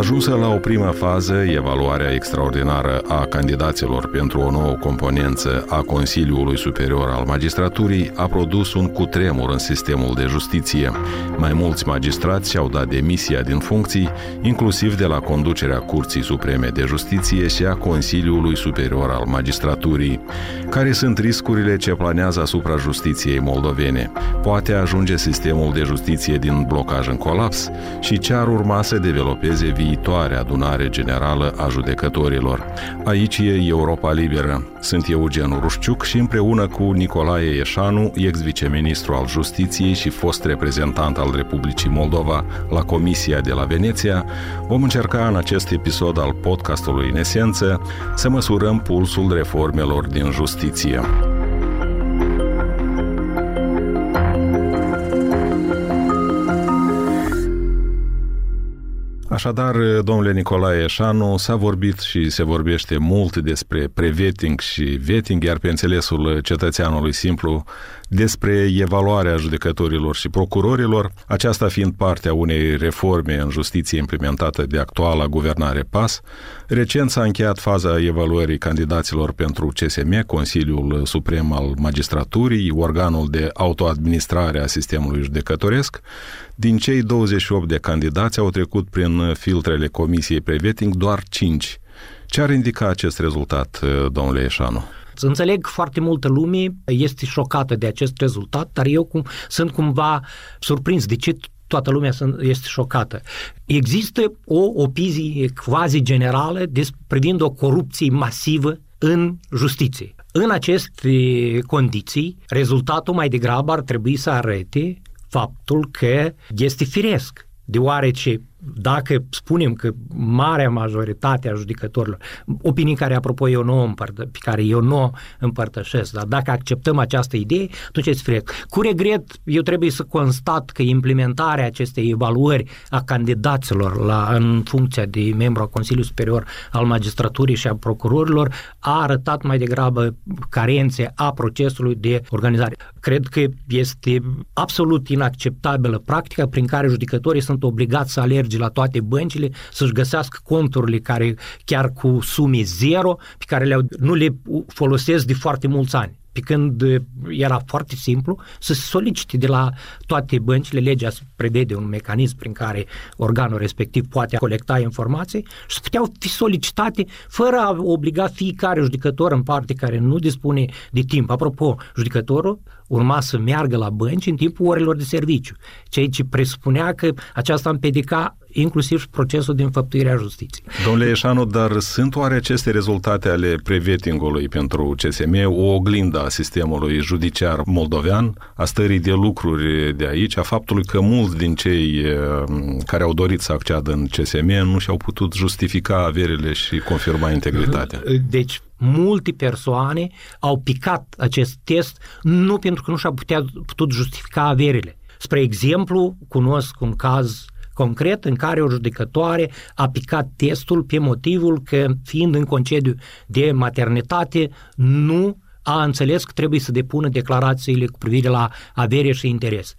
Ajunsă la o primă fază, evaluarea extraordinară a candidaților pentru o nouă componență a Consiliului Superior al Magistraturii a produs un cutremur în sistemul de justiție. Mai mulți magistrați și-au dat demisia din funcții, inclusiv de la conducerea Curții Supreme de Justiție și a Consiliului Superior al Magistraturii. Care sunt riscurile ce planează asupra justiției moldovene? Poate ajunge sistemul de justiție din blocaj în colaps? Și ce ar urma să developeze viitoare adunare generală a judecătorilor. Aici e Europa Liberă. Sunt Eugen Rușciuc și împreună cu Nicolae Ieșanu, ex-viceministru al Justiției și fost reprezentant al Republicii Moldova la Comisia de la Veneția, vom încerca în acest episod al podcastului în esență să măsurăm pulsul reformelor din justiție. Așadar, domnule Nicolae Eșanu, s-a vorbit și se vorbește mult despre preveting și vetting, iar pe înțelesul cetățeanului simplu despre evaluarea judecătorilor și procurorilor, aceasta fiind partea unei reforme în justiție implementată de actuala guvernare PAS. Recent s-a încheiat faza evaluării candidaților pentru CSM, Consiliul Suprem al Magistraturii, organul de autoadministrare a sistemului judecătoresc. Din cei 28 de candidați au trecut prin filtrele Comisiei Preveting doar 5. Ce ar indica acest rezultat, domnule Eșanu? Să înțeleg foarte multă lume este șocată de acest rezultat, dar eu cum, sunt cumva surprins de ce toată lumea este șocată. Există o opizie quasi generală privind o corupție masivă în justiție. În aceste condiții, rezultatul mai degrabă ar trebui să arate faptul că este firesc, deoarece dacă spunem că marea majoritate a judecătorilor, opinii care, apropo, eu nu împărtă, pe care eu nu împărtășesc, dar dacă acceptăm această idee, atunci este frec. Cu regret, eu trebuie să constat că implementarea acestei evaluări a candidaților la, în funcția de membru al Consiliului Superior al Magistraturii și a procurorilor a arătat mai degrabă carențe a procesului de organizare. Cred că este absolut inacceptabilă practica prin care judecătorii sunt obligați să alerge la toate băncile, să-și găsească conturile care chiar cu sume zero, pe care le nu le folosesc de foarte mulți ani pe când era foarte simplu să se solicite de la toate băncile, legea prevede un mecanism prin care organul respectiv poate colecta informații și să puteau fi solicitate fără a obliga fiecare judecător în parte care nu dispune de timp. Apropo, judecătorul urma să meargă la bănci în timpul orelor de serviciu, ceea ce presupunea că aceasta împedica inclusiv procesul de înfăptuire a justiției. Domnule Eșanu, dar sunt oare aceste rezultate ale prevetingului pentru CSM o oglindă a sistemului judiciar moldovean, a stării de lucruri de aici, a faptului că mulți din cei eh, care au dorit să acceadă în CSM nu și-au putut justifica averile și confirma integritatea? Deci, multe persoane au picat acest test nu pentru că nu și-au putut justifica averile. Spre exemplu, cunosc un caz concret în care o judecătoare a picat testul pe motivul că, fiind în concediu de maternitate, nu a înțeles că trebuie să depună declarațiile cu privire la avere și interes.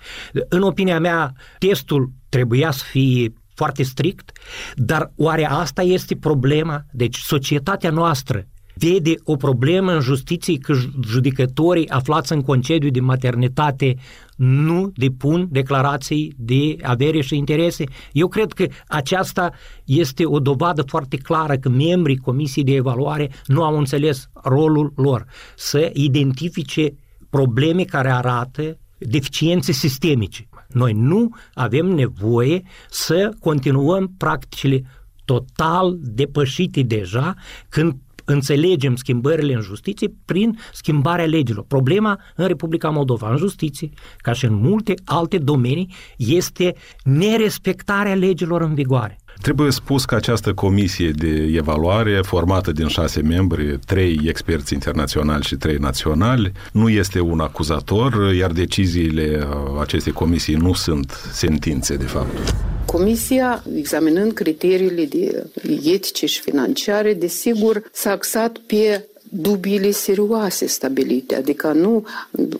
În opinia mea, testul trebuia să fie foarte strict, dar oare asta este problema? Deci societatea noastră vede o problemă în justiție că judecătorii aflați în concediu de maternitate nu depun declarații de avere și interese. Eu cred că aceasta este o dovadă foarte clară că membrii Comisiei de Evaluare nu au înțeles rolul lor să identifice probleme care arată deficiențe sistemice. Noi nu avem nevoie să continuăm practicile total depășite deja când înțelegem schimbările în justiție prin schimbarea legilor. Problema în Republica Moldova, în justiție, ca și în multe alte domenii, este nerespectarea legilor în vigoare. Trebuie spus că această comisie de evaluare, formată din șase membri, trei experți internaționali și trei naționali, nu este un acuzator, iar deciziile acestei comisii nu sunt sentințe, de fapt. Comisia, examinând criteriile de etice și financiare, desigur, s-a axat pe dubiile serioase stabilite, adică nu,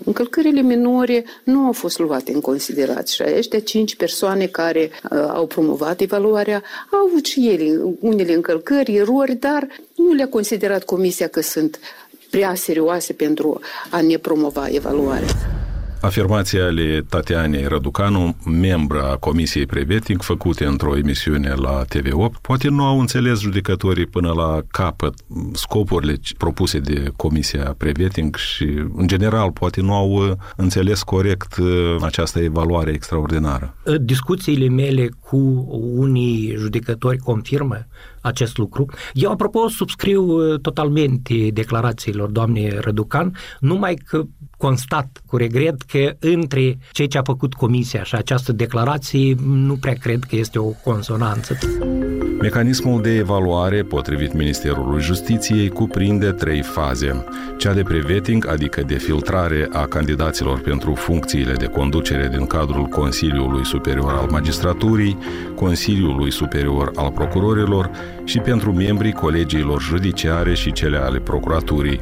încălcările minore nu au fost luate în considerare și aceștia cinci persoane care uh, au promovat evaluarea au avut și ele unele încălcări, erori, dar nu le-a considerat comisia că sunt prea serioase pentru a ne promova evaluarea. Afirmația ale Tatianei Răducanu, membra Comisiei Preveting, făcute într-o emisiune la TV8, poate nu au înțeles judecătorii până la capăt scopurile propuse de Comisia Preveting și, în general, poate nu au înțeles corect uh, această evaluare extraordinară. Discuțiile mele cu unii judecători confirmă acest lucru. Eu, apropo, subscriu uh, totalmente declarațiilor doamnei Răducan, numai că constat cu regret că între cei ce a făcut comisia și această declarație nu prea cred că este o consonanță. Mecanismul de evaluare, potrivit Ministerului Justiției, cuprinde trei faze. Cea de preveting, adică de filtrare a candidaților pentru funcțiile de conducere din cadrul Consiliului Superior al Magistraturii, Consiliului Superior al Procurorilor și pentru membrii colegiilor judiciare și cele ale procuraturii.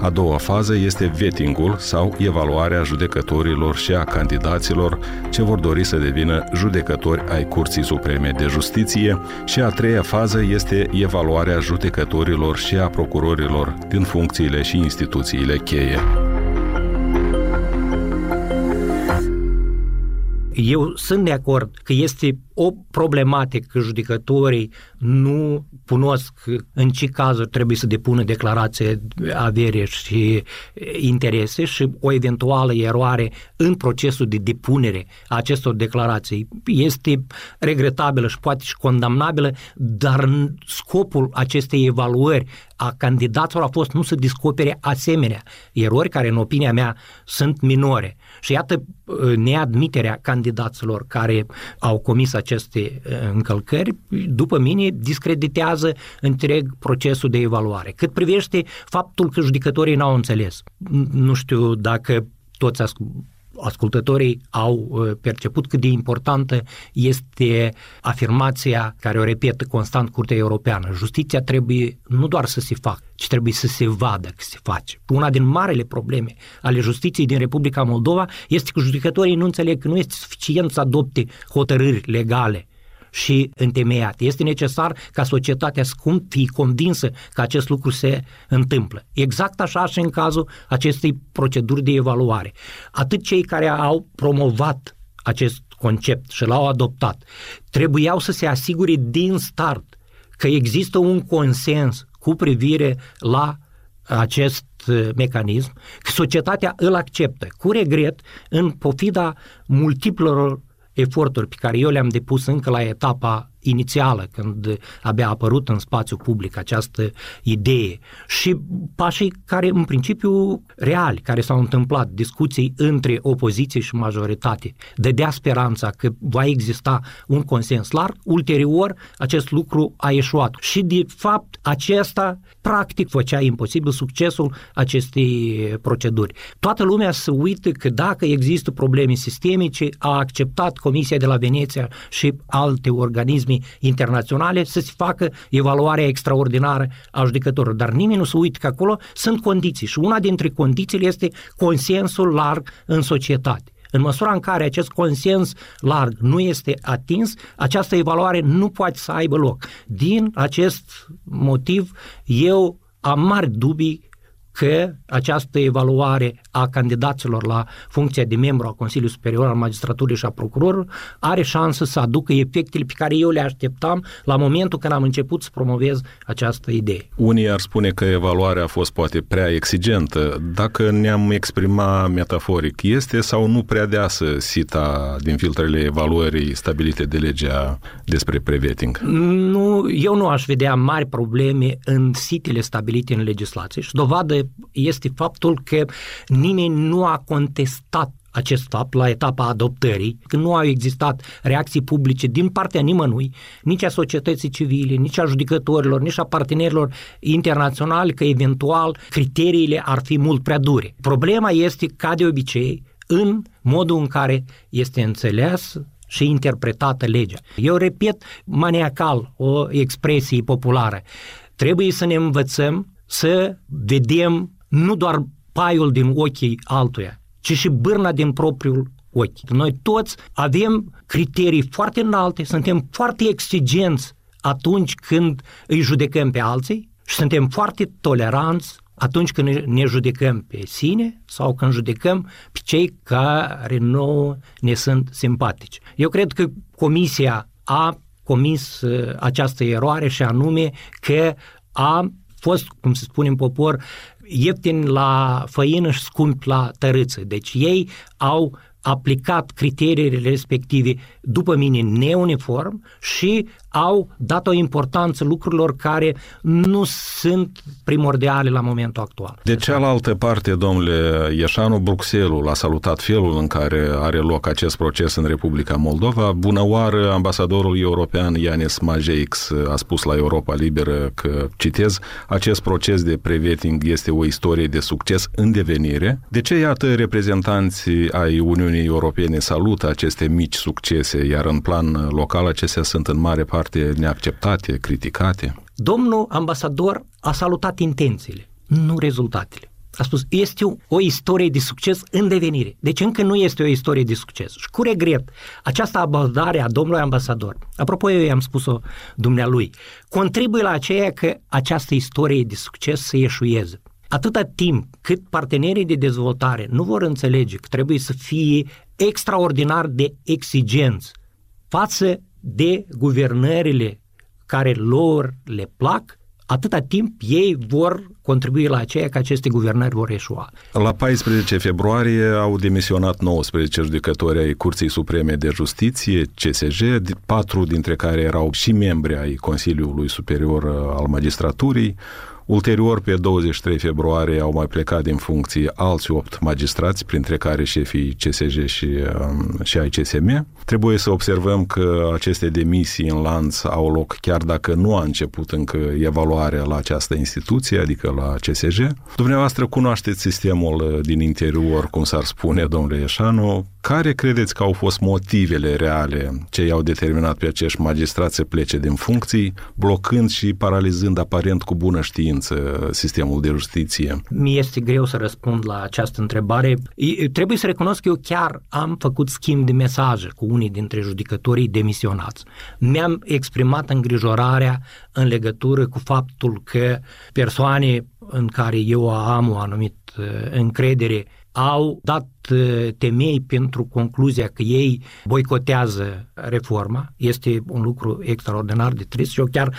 A doua fază este vettingul sau evaluarea judecătorilor și a candidaților ce vor dori să devină judecători ai Curții Supreme de Justiție și a treia fază este evaluarea judecătorilor și a procurorilor din funcțiile și instituțiile cheie. Eu sunt de acord că este o problematică că judecătorii nu cunosc în ce cazuri trebuie să depună declarație avere și interese și o eventuală eroare în procesul de depunere a acestor declarații este regretabilă și poate și condamnabilă, dar scopul acestei evaluări a candidaților a fost nu să descopere asemenea erori care, în opinia mea, sunt minore. Și iată neadmiterea candidaților care au comis aceste încălcări, după mine, discreditează întreg procesul de evaluare. Cât privește faptul că judecătorii n-au înțeles. Nu știu dacă toți ascultătorii au uh, perceput cât de importantă este afirmația care o repetă constant Curtea Europeană. Justiția trebuie nu doar să se facă, ci trebuie să se vadă că se face. Una din marele probleme ale justiției din Republica Moldova este că judecătorii nu înțeleg că nu este suficient să adopte hotărâri legale și întemeiat. Este necesar ca societatea să fie convinsă că acest lucru se întâmplă. Exact așa și în cazul acestei proceduri de evaluare. Atât cei care au promovat acest concept și l-au adoptat, trebuiau să se asigure din start că există un consens cu privire la acest mecanism, că societatea îl acceptă. Cu regret, în pofida multiplelor eforturi pe care eu le-am depus încă la etapa inițială, când abia a apărut în spațiu public această idee și pașii care, în principiu, reali, care s-au întâmplat, discuții între opoziție și majoritate, dădea speranța că va exista un consens larg, ulterior acest lucru a eșuat. Și, de fapt, acesta practic făcea imposibil succesul acestei proceduri. Toată lumea se uită că dacă există probleme sistemice, a acceptat Comisia de la Veneția și alte organisme organisme internaționale să se facă evaluarea extraordinară a judecătorilor. Dar nimeni nu se uită că acolo sunt condiții și una dintre condițiile este consensul larg în societate. În măsura în care acest consens larg nu este atins, această evaluare nu poate să aibă loc. Din acest motiv, eu am mari dubii că această evaluare a candidaților la funcția de membru a Consiliului Superior al Magistraturii și a Procurorului are șansă să aducă efectele pe care eu le așteptam la momentul când am început să promovez această idee. Unii ar spune că evaluarea a fost poate prea exigentă. Dacă ne-am exprima metaforic, este sau nu prea deasă sita din filtrele evaluării stabilite de legea despre preveting? Nu, eu nu aș vedea mari probleme în sitele stabilite în legislație și dovadă este faptul că nimeni nu a contestat acest fapt la etapa adoptării, când nu au existat reacții publice din partea nimănui, nici a societății civile, nici a judecătorilor, nici a partenerilor internaționali, că eventual criteriile ar fi mult prea dure. Problema este, ca de obicei, în modul în care este înțeles și interpretată legea. Eu repet maniacal o expresie populară. Trebuie să ne învățăm să vedem nu doar paiul din ochii altuia, ci și bârna din propriul ochi. Noi toți avem criterii foarte înalte, suntem foarte exigenți atunci când îi judecăm pe alții și suntem foarte toleranți atunci când ne judecăm pe sine sau când judecăm pe cei care nu ne sunt simpatici. Eu cred că Comisia a comis uh, această eroare și anume că a fost, cum se spune în popor, ieftin la făină și scump la tărâță. Deci ei au aplicat criteriile respective după mine neuniform și au dat o importanță lucrurilor care nu sunt primordiale la momentul actual. De cealaltă parte, domnule Ieșanu, Bruxelles a salutat felul în care are loc acest proces în Republica Moldova. Bună oară, ambasadorul european Ianis Majeix a spus la Europa Liberă că, citez, acest proces de preveting este o istorie de succes în devenire. De ce, iată, reprezentanții ai Uniunii Europene salută aceste mici succese, iar în plan local acestea sunt în mare parte parte neacceptate, criticate? Domnul ambasador a salutat intențiile, nu rezultatele. A spus, este o istorie de succes în devenire. Deci încă nu este o istorie de succes. Și cu regret, această abordare a domnului ambasador, apropo eu i-am spus-o dumnealui, contribuie la aceea că această istorie de succes să ieșuieze. Atâta timp cât partenerii de dezvoltare nu vor înțelege că trebuie să fie extraordinar de exigenți față de guvernările care lor le plac, atâta timp ei vor contribui la aceea că aceste guvernări vor eșua. La 14 februarie au demisionat 19 judecători ai Curții Supreme de Justiție, CSJ, patru dintre care erau și membri ai Consiliului Superior al Magistraturii, Ulterior, pe 23 februarie, au mai plecat din funcție alți opt magistrați, printre care șefii CSJ și, um, și ai CSM. Trebuie să observăm că aceste demisii în lanț au loc chiar dacă nu a început încă evaluarea la această instituție, adică la CSJ. Dumneavoastră cunoașteți sistemul uh, din interior, cum s-ar spune, domnule Ieșanu. Care credeți că au fost motivele reale ce i-au determinat pe acești magistrați să plece din funcții, blocând și paralizând aparent cu bună știință sistemul de justiție? Mi este greu să răspund la această întrebare. Trebuie să recunosc că eu chiar am făcut schimb de mesaje cu unii dintre judecătorii demisionați. Mi-am exprimat îngrijorarea în legătură cu faptul că persoane în care eu am o anumit uh, încredere au dat uh, temei pentru concluzia că ei boicotează reforma. Este un lucru extraordinar de trist și eu chiar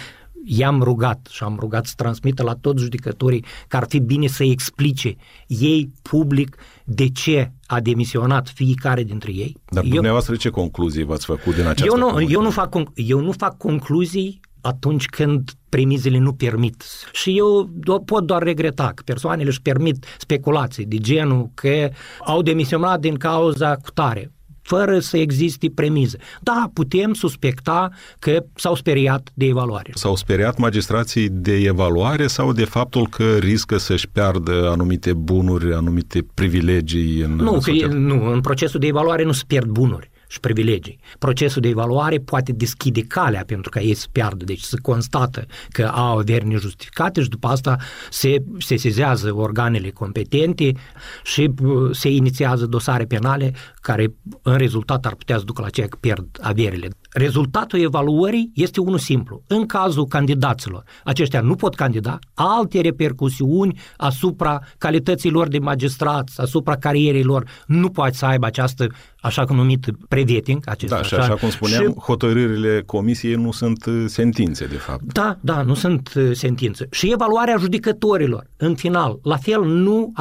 i-am rugat și am rugat să transmită la toți judecătorii că ar fi bine să explice ei public de ce a demisionat fiecare dintre ei. Dar eu, dumneavoastră ce concluzii v-ați făcut din această eu nu, eu nu, fac, eu nu fac concluzii atunci când premizele nu permit. Și eu pot doar regreta că persoanele își permit speculații de genul că au demisionat din cauza cutare fără să existe premize. Da, putem suspecta că s-au speriat de evaluare. S-au speriat magistrații de evaluare sau de faptul că riscă să-și piardă anumite bunuri, anumite privilegii în Nu, că, nu în procesul de evaluare nu se pierd bunuri și privilegii. Procesul de evaluare poate deschide calea pentru ca ei să piardă, deci să constată că au averi nejustificate și după asta se se sezează organele competente și uh, se inițiază dosare penale care în rezultat ar putea să ducă la ceea că pierd averile. Rezultatul evaluării este unul simplu. În cazul candidaților, aceștia nu pot candida, alte repercusiuni asupra calităților de magistrați, asupra carierei lor, nu poate să aibă această așa cum numit preveting. Acest, da, și așa cum spuneam, și, hotărârile comisiei nu sunt uh, sentințe, de fapt. Da, da, nu sunt uh, sentințe. Și evaluarea judecătorilor, în final, la fel nu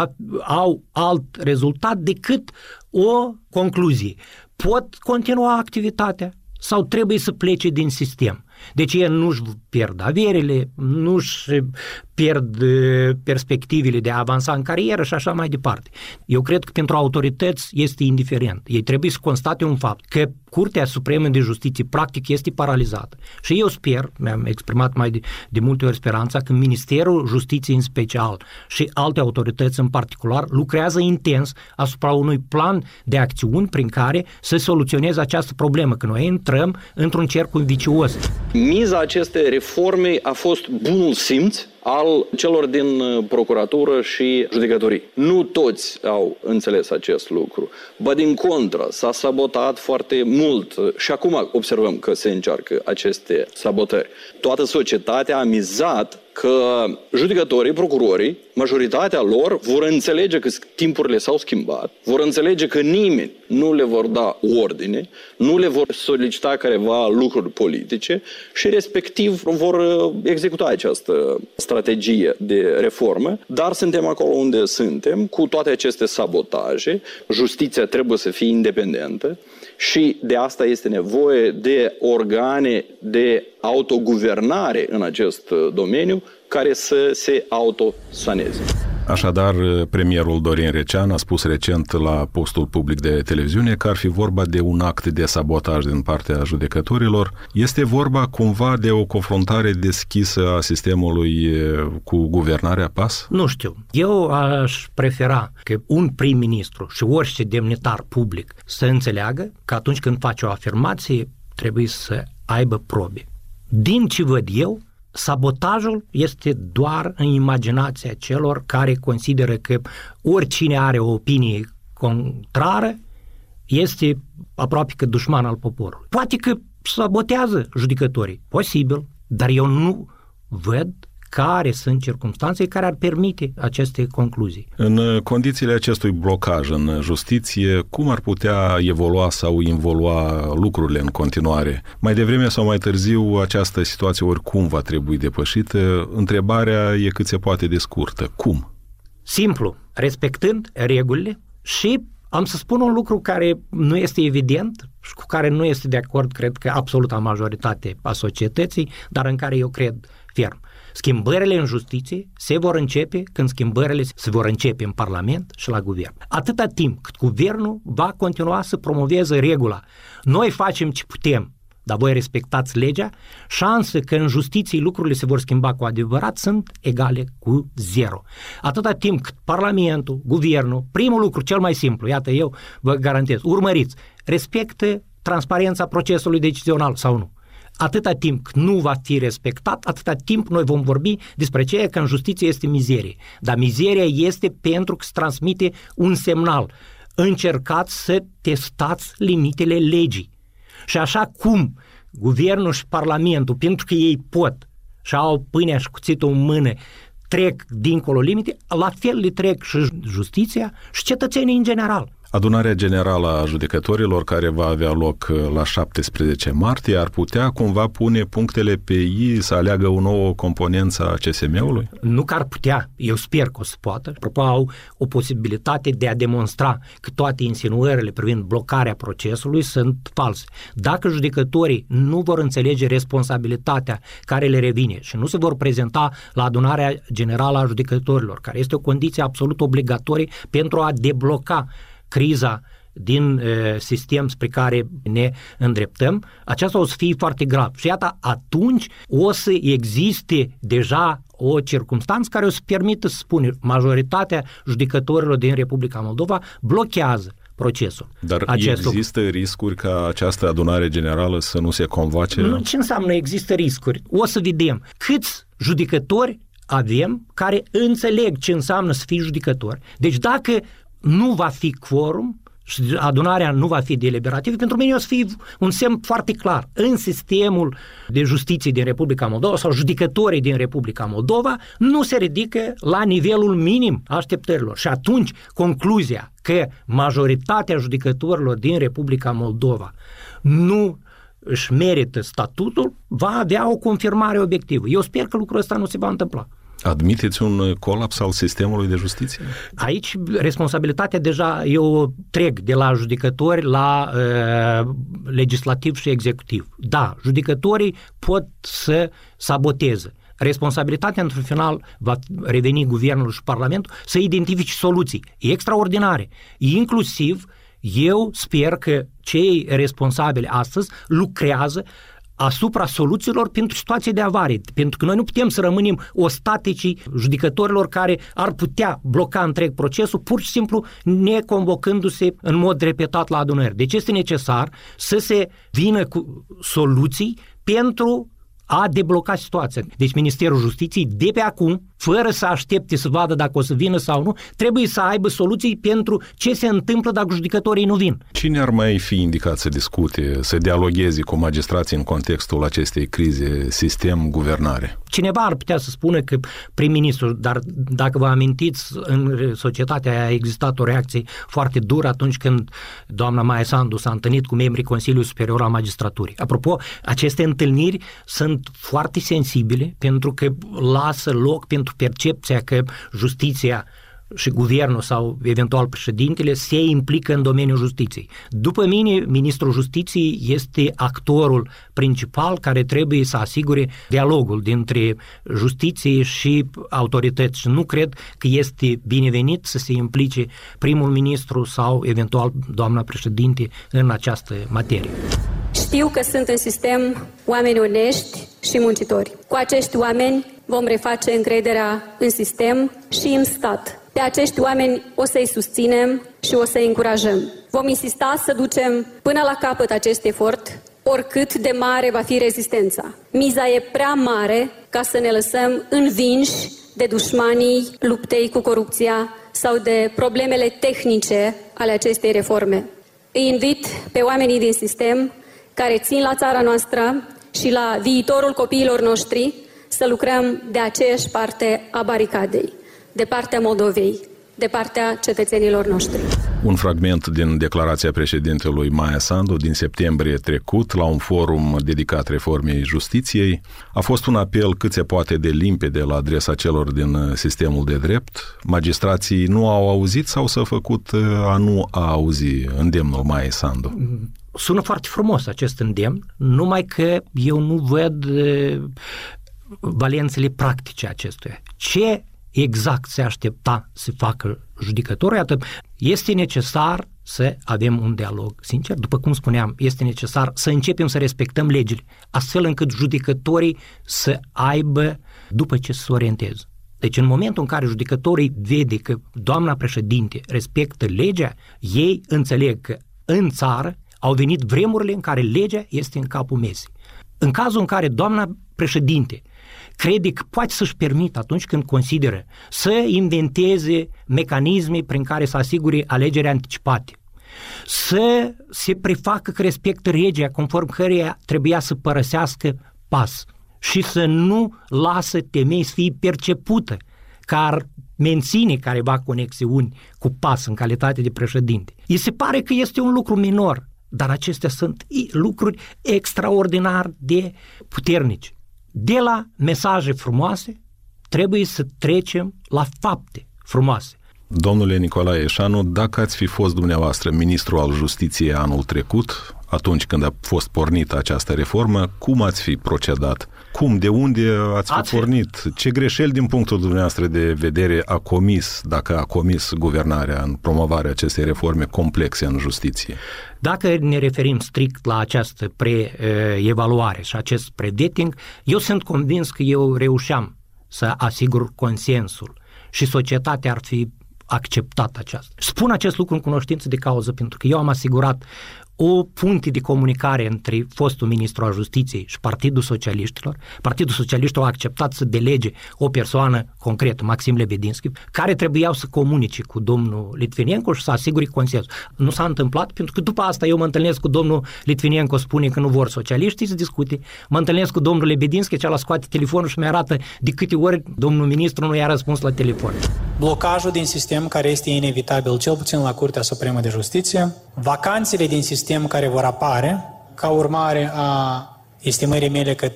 au alt rezultat decât o concluzie. Pot continua activitatea sau trebuie să plece din sistem. Deci ei nu-și pierd averile, nu-și pierd perspectivele de a avansa în carieră și așa mai departe. Eu cred că pentru autorități este indiferent. Ei trebuie să constate un fapt, că Curtea Supremă de Justiție practic este paralizată. Și eu sper, mi-am exprimat mai de, de multe ori speranța, că Ministerul Justiției în special și alte autorități în particular lucrează intens asupra unui plan de acțiuni prin care să soluționeze această problemă, că noi intrăm într-un cerc vicios. Miza acestei reforme a fost bunul simț al celor din uh, procuratură și judecătorii. Nu toți au înțeles acest lucru. Ba din contră, s-a sabotat foarte mult și acum observăm că se încearcă aceste sabotări. Toată societatea a mizat că judecătorii, procurorii, majoritatea lor vor înțelege că timpurile s-au schimbat, vor înțelege că nimeni nu le vor da ordine, nu le vor solicita careva lucruri politice și respectiv vor uh, executa această strategie de reformă, dar suntem acolo unde suntem, cu toate aceste sabotaje, justiția trebuie să fie independentă și de asta este nevoie de organe de autoguvernare în acest uh, domeniu care să se autosaneze. Așadar, premierul Dorin Recean a spus recent la postul public de televiziune că ar fi vorba de un act de sabotaj din partea judecătorilor. Este vorba cumva de o confruntare deschisă a sistemului cu guvernarea PAS? Nu știu. Eu aș prefera că un prim-ministru și orice demnitar public să înțeleagă că atunci când face o afirmație trebuie să aibă probe. Din ce văd eu, sabotajul este doar în imaginația celor care consideră că oricine are o opinie contrară este aproape că dușman al poporului. Poate că sabotează judecătorii, posibil, dar eu nu văd care sunt circunstanțe care ar permite aceste concluzii. În condițiile acestui blocaj în justiție, cum ar putea evolua sau involua lucrurile în continuare? Mai devreme sau mai târziu, această situație oricum va trebui depășită. Întrebarea e cât se poate de scurtă. Cum? Simplu, respectând regulile și am să spun un lucru care nu este evident și cu care nu este de acord, cred că, absoluta majoritate a societății, dar în care eu cred ferm. Schimbările în justiție se vor începe când schimbările se vor începe în Parlament și la guvern. Atâta timp cât guvernul va continua să promoveze regula. Noi facem ce putem, dar voi respectați legea, șanse că în justiție lucrurile se vor schimba cu adevărat sunt egale cu zero. Atâta timp cât Parlamentul, Guvernul, primul lucru cel mai simplu, iată eu vă garantez, urmăriți, respectă transparența procesului decizional sau nu atâta timp nu va fi respectat, atâta timp noi vom vorbi despre ceea că în justiție este mizerie. Dar mizeria este pentru că se transmite un semnal. Încercați să testați limitele legii. Și așa cum guvernul și parlamentul, pentru că ei pot și au pâinea și cuțitul în mână, trec dincolo limite, la fel le trec și justiția și cetățenii în general. Adunarea Generală a Judecătorilor, care va avea loc uh, la 17 martie, ar putea cumva pune punctele pe I să aleagă o nouă componență a CSM-ului? Nu că ar putea, eu sper că o să poată. Apropo, au o posibilitate de a demonstra că toate insinuările privind blocarea procesului sunt false. Dacă judecătorii nu vor înțelege responsabilitatea care le revine și nu se vor prezenta la adunarea generală a judecătorilor, care este o condiție absolut obligatorie pentru a debloca criza din e, sistem spre care ne îndreptăm, aceasta o să fie foarte grav. Și iată, atunci o să existe deja o circunstanță care o să permită să spune majoritatea judecătorilor din Republica Moldova blochează procesul. Dar acest există lucru. riscuri ca această adunare generală să nu se convoace? Nu, ce înseamnă există riscuri? O să vedem câți judecători avem care înțeleg ce înseamnă să fii judecător. Deci dacă nu va fi quorum și adunarea nu va fi deliberativă, pentru mine o să fie un semn foarte clar. În sistemul de justiție din Republica Moldova sau judecătorii din Republica Moldova nu se ridică la nivelul minim așteptărilor. Și atunci concluzia că majoritatea judecătorilor din Republica Moldova nu își merită statutul, va avea o confirmare obiectivă. Eu sper că lucrul ăsta nu se va întâmpla. Admiteți un colaps al sistemului de justiție? Aici responsabilitatea deja eu trec de la judecători la uh, legislativ și executiv. Da, judecătorii pot să saboteze. Responsabilitatea, într-un final, va reveni guvernul și parlamentul să identifice soluții extraordinare. Inclusiv, eu sper că cei responsabili astăzi lucrează asupra soluțiilor pentru situații de avarie, pentru că noi nu putem să rămânem ostaticii judecătorilor care ar putea bloca întreg procesul pur și simplu neconvocându-se în mod repetat la adunări. Deci este necesar să se vină cu soluții pentru a deblocat situația. Deci Ministerul Justiției, de pe acum, fără să aștepte să vadă dacă o să vină sau nu, trebuie să aibă soluții pentru ce se întâmplă dacă judecătorii nu vin. Cine ar mai fi indicat să discute, să dialogueze cu magistrații în contextul acestei crize, sistem, guvernare? Cineva ar putea să spună că prim-ministru, dar dacă vă amintiți, în societatea a existat o reacție foarte dură atunci când doamna Maia Sandu s-a întâlnit cu membrii Consiliului Superior al Magistraturii. Apropo, aceste întâlniri sunt foarte sensibile pentru că lasă loc pentru percepția că justiția și guvernul sau eventual președintele se implică în domeniul justiției. După mine, ministrul justiției este actorul principal care trebuie să asigure dialogul dintre justiție și autorități și nu cred că este binevenit să se implice primul ministru sau eventual doamna președinte în această materie. Știu că sunt în sistem oameni onești și muncitori. Cu acești oameni vom reface încrederea în sistem și în stat. Pe acești oameni o să-i susținem și o să-i încurajăm. Vom insista să ducem până la capăt acest efort, oricât de mare va fi rezistența. Miza e prea mare ca să ne lăsăm învinși de dușmanii luptei cu corupția sau de problemele tehnice ale acestei reforme. Îi invit pe oamenii din sistem care țin la țara noastră și la viitorul copiilor noștri să lucrăm de aceeași parte a baricadei, de partea Moldovei, de partea cetățenilor noștri. Un fragment din declarația președintelui Maia Sandu din septembrie trecut la un forum dedicat reformei justiției a fost un apel cât se poate de limpede la adresa celor din sistemul de drept. Magistrații nu au auzit sau s-a făcut a nu a auzi îndemnul Maia Sandu? Sună foarte frumos acest îndemn, numai că eu nu văd valențele practice acestuia. Ce exact se aștepta să facă judecătorul? Iată, este necesar să avem un dialog sincer. După cum spuneam, este necesar să începem să respectăm legile, astfel încât judecătorii să aibă după ce să se orienteze. Deci în momentul în care judecătorii vede că doamna președinte respectă legea, ei înțeleg că în țară au venit vremurile în care legea este în capul mesei. În cazul în care doamna președinte crede că poate să-și permită atunci când consideră să inventeze mecanisme prin care să asigure alegeri anticipate, să se prefacă că respectă regia conform căreia trebuia să părăsească pas și să nu lasă temei să fie percepută ca ar menține careva conexiuni cu pas în calitate de președinte. Îi se pare că este un lucru minor, dar acestea sunt lucruri extraordinar de puternici. De la mesaje frumoase trebuie să trecem la fapte frumoase. Domnule Nicolae Eșanu, dacă ați fi fost dumneavoastră ministru al justiției anul trecut, atunci când a fost pornită această reformă, cum ați fi procedat? Cum, de unde ați fi ați pornit? Fi... Ce greșeli din punctul dumneavoastră de vedere a comis, dacă a comis guvernarea în promovarea acestei reforme complexe în justiție? Dacă ne referim strict la această pre-evaluare și acest pre-dating, eu sunt convins că eu reușeam să asigur consensul și societatea ar fi acceptat aceasta. Spun acest lucru în cunoștință de cauză pentru că eu am asigurat o punte de comunicare între fostul ministru al justiției și Partidul Socialiștilor. Partidul Socialiștilor a acceptat să delege o persoană concretă, Maxim Lebedinski, care trebuiau să comunice cu domnul Litvinenko și să asigure consens. Nu s-a întâmplat pentru că după asta eu mă întâlnesc cu domnul Litvinenko, spune că nu vor socialiștii să discute, mă întâlnesc cu domnul Lebedinski, cel scoate telefonul și mi-arată de câte ori domnul ministru nu i-a răspuns la telefon. Blocajul din sistem care este inevitabil, cel puțin la Curtea Supremă de Justiție, vacanțele din sistem sistem care vor apare ca urmare a estimării mele că 30-40%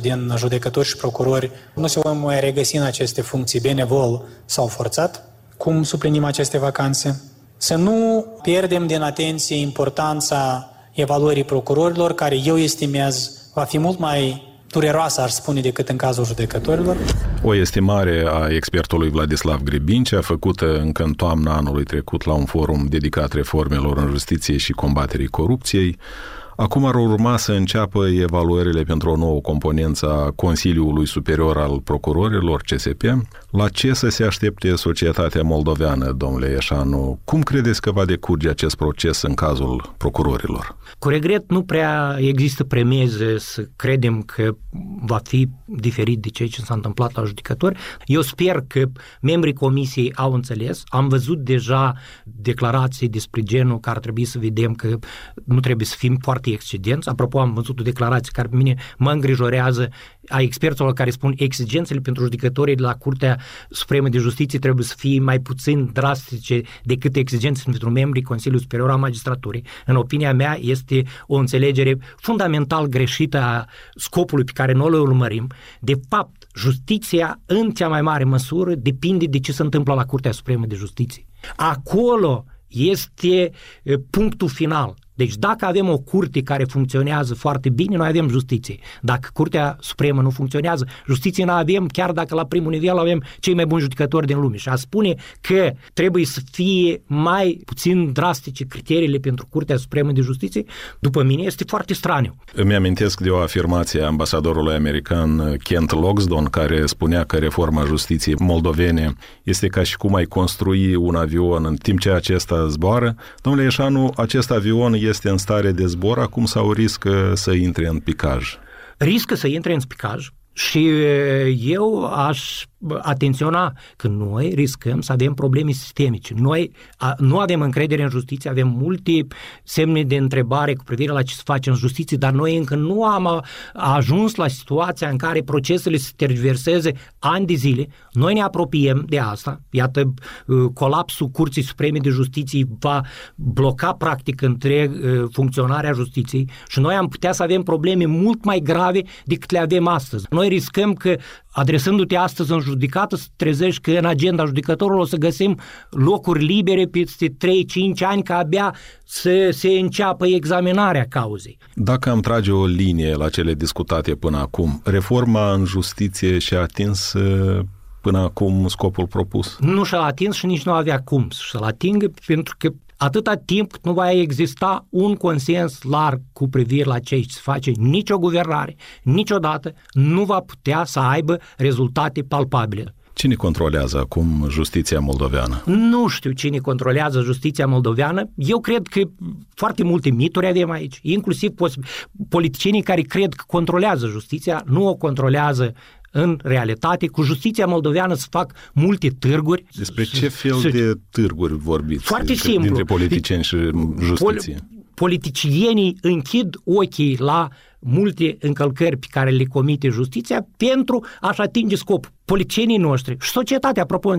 din judecători și procurori nu se vor mai regăsi în aceste funcții benevol sau forțat. Cum suplinim aceste vacanțe? Să nu pierdem din atenție importanța evaluării procurorilor, care eu estimez va fi mult mai dureroasă, aș spune, decât în cazul judecătorilor. O estimare a expertului Vladislav Gribincea, făcută încă în toamna anului trecut la un forum dedicat reformelor în justiție și combaterii corupției, Acum ar urma să înceapă evaluările pentru o nouă componență a Consiliului Superior al Procurorilor, CSP. La ce să se aștepte societatea moldoveană, domnule Ieșanu? Cum credeți că va decurge acest proces în cazul procurorilor? Cu regret, nu prea există premize să credem că va fi diferit de ceea ce s-a întâmplat la judecători. Eu sper că membrii comisiei au înțeles. Am văzut deja declarații despre genul că ar trebui să vedem că nu trebuie să fim foarte excedenți. Apropo, am văzut o declarație care pe mine mă îngrijorează a experților care spun exigențele pentru judecătorii de la Curtea Supremă de Justiție trebuie să fie mai puțin drastice decât exigențele pentru membrii Consiliului Superior al Magistraturii. În opinia mea este o înțelegere fundamental greșită a scopului pe care noi îl urmărim. De fapt, justiția în cea mai mare măsură depinde de ce se întâmplă la Curtea Supremă de Justiție. Acolo este punctul final. Deci dacă avem o curte care funcționează foarte bine, noi avem justiție. Dacă Curtea Supremă nu funcționează, justiție nu avem, chiar dacă la primul nivel avem cei mai buni judecători din lume. Și a spune că trebuie să fie mai puțin drastice criteriile pentru Curtea Supremă de Justiție, după mine este foarte straniu. Îmi amintesc de o afirmație a ambasadorului american Kent Logsdon, care spunea că reforma justiției moldovene este ca și cum ai construi un avion în timp ce acesta zboară. Domnule Eșanu, acest avion este în stare de zbor acum sau riscă să intre în picaj? Riscă să intre în picaj și eu aș atenționa că noi riscăm să avem probleme sistemice. Noi a, nu avem încredere în justiție, avem multe semne de întrebare cu privire la ce se face în justiție, dar noi încă nu am a, a ajuns la situația în care procesele se tergiverseze ani de zile. Noi ne apropiem de asta. Iată, uh, colapsul Curții Supreme de Justiție va bloca practic întreg uh, funcționarea justiției și noi am putea să avem probleme mult mai grave decât le avem astăzi. Noi riscăm că adresându-te astăzi în judecată, să trezești că în agenda judecătorului o să găsim locuri libere peste 3-5 ani ca abia să se înceapă examinarea cauzei. Dacă am trage o linie la cele discutate până acum, reforma în justiție și-a atins uh, până acum scopul propus? Nu și-a atins și nici nu avea cum să-l atingă, pentru că atâta timp cât nu va exista un consens larg cu privire la ce se face, nicio guvernare, niciodată nu va putea să aibă rezultate palpabile. Cine controlează acum justiția moldoveană? Nu știu cine controlează justiția moldoveană. Eu cred că foarte multe mituri avem aici, inclusiv politicienii care cred că controlează justiția, nu o controlează în realitate, cu justiția moldoveană să fac multe târguri. Despre ce fel să... de târguri vorbiți? Foarte simplu. Dintre politicieni și justiție. Pol- politicienii închid ochii la multe încălcări pe care le comite justiția pentru a-și atinge scop. Politicienii noștri și societatea, apropo,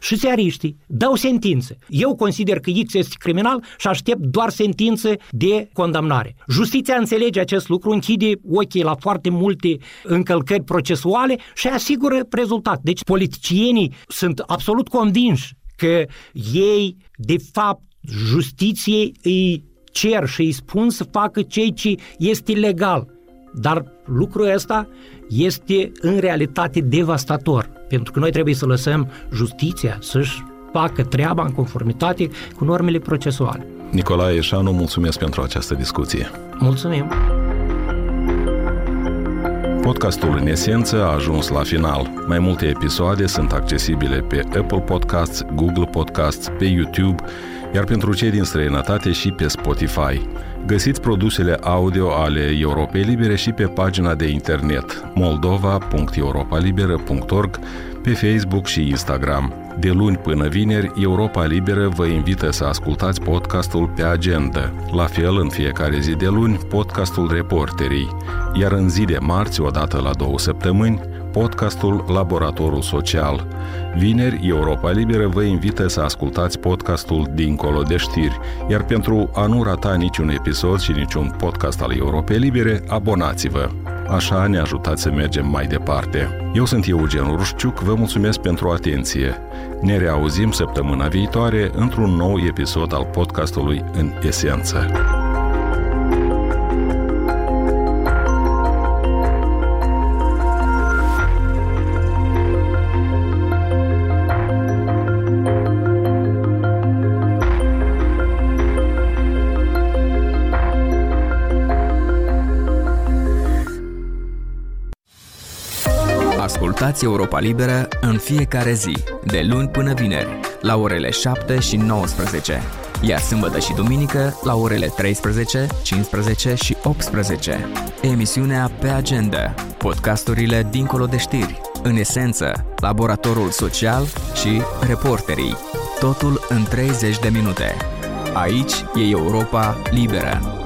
și seariștii dau sentințe. Eu consider că X este criminal și aștept doar sentințe de condamnare. Justiția înțelege acest lucru, închide ochii la foarte multe încălcări procesuale și asigură rezultat. Deci politicienii sunt absolut convinși că ei, de fapt, justiției îi cer și îi spun să facă ceea ce este legal. Dar lucrul ăsta este în realitate devastator, pentru că noi trebuie să lăsăm justiția să-și facă treaba în conformitate cu normele procesuale. Nicolae Eșanu, mulțumesc pentru această discuție. Mulțumim! Podcastul în esență a ajuns la final. Mai multe episoade sunt accesibile pe Apple Podcasts, Google Podcasts, pe YouTube iar pentru cei din străinătate și pe Spotify. Găsiți produsele audio ale Europei Libere și pe pagina de internet moldova.europalibera.org, pe Facebook și Instagram. De luni până vineri, Europa Liberă vă invită să ascultați podcastul pe agenda. La fel, în fiecare zi de luni, podcastul Reporterii. Iar în zi de marți, odată la două săptămâni, podcastul Laboratorul Social. Vineri, Europa Liberă vă invită să ascultați podcastul Dincolo de știri, iar pentru a nu rata niciun episod și niciun podcast al Europei Libere, abonați-vă. Așa ne ajutați să mergem mai departe. Eu sunt Eugen Rușciuc, vă mulțumesc pentru atenție. Ne reauzim săptămâna viitoare într-un nou episod al podcastului În Esență. Ascultați Europa Liberă în fiecare zi, de luni până vineri, la orele 7 și 19, iar sâmbătă și duminică la orele 13, 15 și 18. Emisiunea Pe Agenda, podcasturile dincolo de știri, în esență, laboratorul social și reporterii. Totul în 30 de minute. Aici e Europa Liberă.